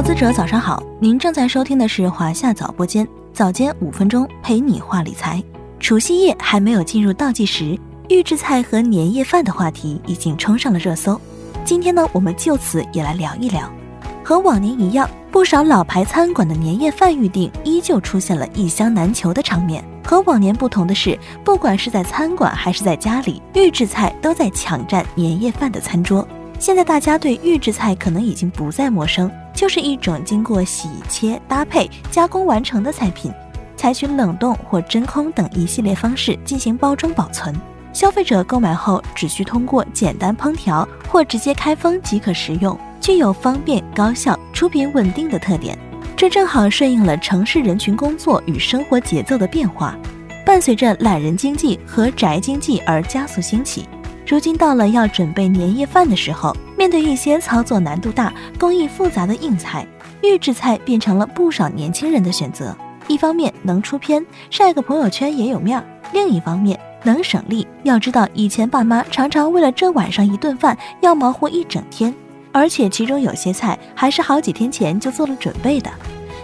投资者早上好，您正在收听的是华夏早播间，早间五分钟陪你话理财。除夕夜还没有进入倒计时，预制菜和年夜饭的话题已经冲上了热搜。今天呢，我们就此也来聊一聊。和往年一样，不少老牌餐馆的年夜饭预订依旧出现了一箱难求的场面。和往年不同的是，不管是在餐馆还是在家里，预制菜都在抢占年夜饭的餐桌。现在大家对预制菜可能已经不再陌生，就是一种经过洗切、搭配、加工完成的菜品，采取冷冻或真空等一系列方式进行包装保存。消费者购买后只需通过简单烹调或直接开封即可食用，具有方便、高效、出品稳定的特点。这正好顺应了城市人群工作与生活节奏的变化，伴随着懒人经济和宅经济而加速兴起。如今到了要准备年夜饭的时候，面对一些操作难度大、工艺复杂的硬菜，预制菜变成了不少年轻人的选择。一方面能出片，晒个朋友圈也有面儿；另一方面能省力。要知道，以前爸妈常常为了这晚上一顿饭要忙活一整天，而且其中有些菜还是好几天前就做了准备的。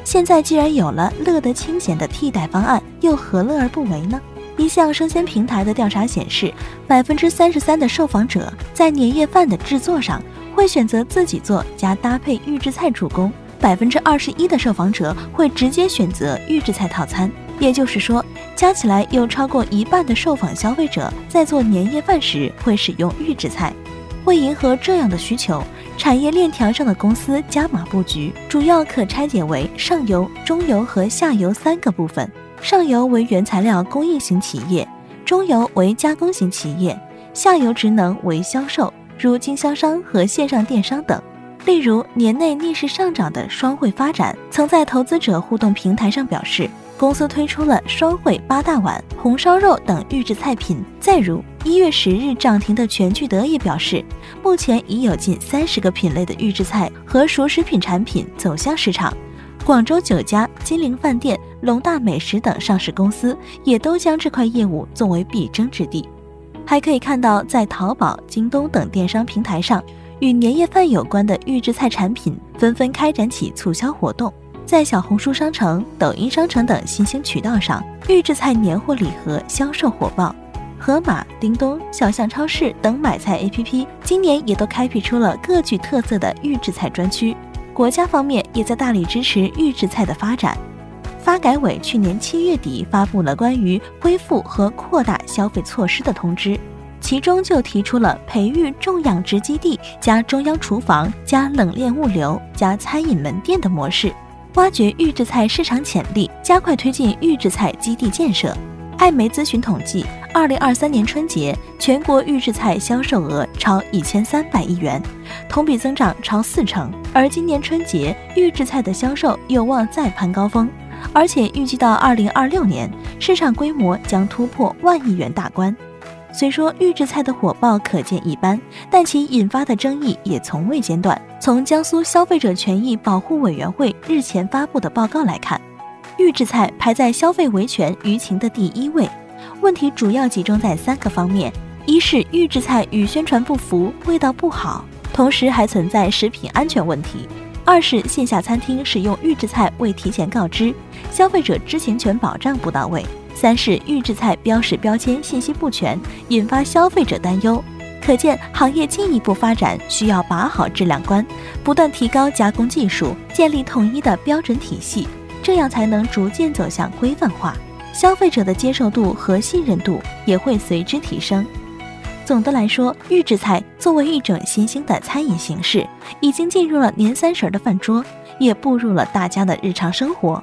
现在既然有了乐得清闲的替代方案，又何乐而不为呢？一项生鲜平台的调查显示，百分之三十三的受访者在年夜饭的制作上会选择自己做加搭配预制菜助攻，百分之二十一的受访者会直接选择预制菜套餐。也就是说，加起来有超过一半的受访消费者在做年夜饭时会使用预制菜。为迎合这样的需求，产业链条上的公司加码布局，主要可拆解为上游、中游和下游三个部分。上游为原材料供应型企业，中游为加工型企业，下游职能为销售，如经销商和线上电商等。例如，年内逆势上涨的双汇发展，曾在投资者互动平台上表示，公司推出了双汇八大碗、红烧肉等预制菜品。再如，一月十日涨停的全聚德也表示，目前已有近三十个品类的预制菜和熟食品产品走向市场。广州酒家、金陵饭店、龙大美食等上市公司也都将这块业务作为必争之地。还可以看到，在淘宝、京东等电商平台上，与年夜饭有关的预制菜产品纷纷开展起促销活动。在小红书商城、抖音商城等新兴渠道上，预制菜年货礼盒销售火爆。盒马、叮咚、小象超市等买菜 APP 今年也都开辟出了各具特色的预制菜专区。国家方面也在大力支持预制菜的发展。发改委去年七月底发布了关于恢复和扩大消费措施的通知，其中就提出了培育种养殖基地加中央厨房加冷链物流加餐饮门店的模式，挖掘预制菜市场潜力，加快推进预制菜基地建设。艾媒咨询统计，二零二三年春节全国预制菜销售额超一千三百亿元，同比增长超四成。而今年春节预制菜的销售有望再攀高峰，而且预计到二零二六年市场规模将突破万亿元大关。虽说预制菜的火爆可见一斑，但其引发的争议也从未间断。从江苏消费者权益保护委员会日前发布的报告来看。预制菜排在消费维权舆情的第一位，问题主要集中在三个方面：一是预制菜与宣传不符，味道不好，同时还存在食品安全问题；二是线下餐厅使用预制菜未提前告知，消费者知情权保障不到位；三是预制菜标识标签信息不全，引发消费者担忧。可见，行业进一步发展需要把好质量关，不断提高加工技术，建立统一的标准体系。这样才能逐渐走向规范化，消费者的接受度和信任度也会随之提升。总的来说，预制菜作为一种新兴的餐饮形式，已经进入了年三十的饭桌，也步入了大家的日常生活。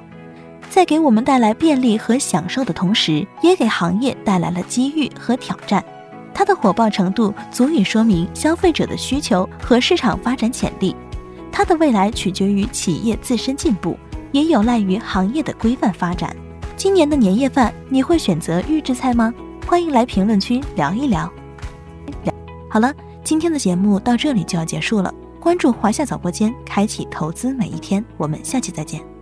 在给我们带来便利和享受的同时，也给行业带来了机遇和挑战。它的火爆程度足以说明消费者的需求和市场发展潜力。它的未来取决于企业自身进步。也有赖于行业的规范发展。今年的年夜饭，你会选择预制菜吗？欢迎来评论区聊一聊。好了，今天的节目到这里就要结束了。关注华夏早播间，开启投资每一天。我们下期再见。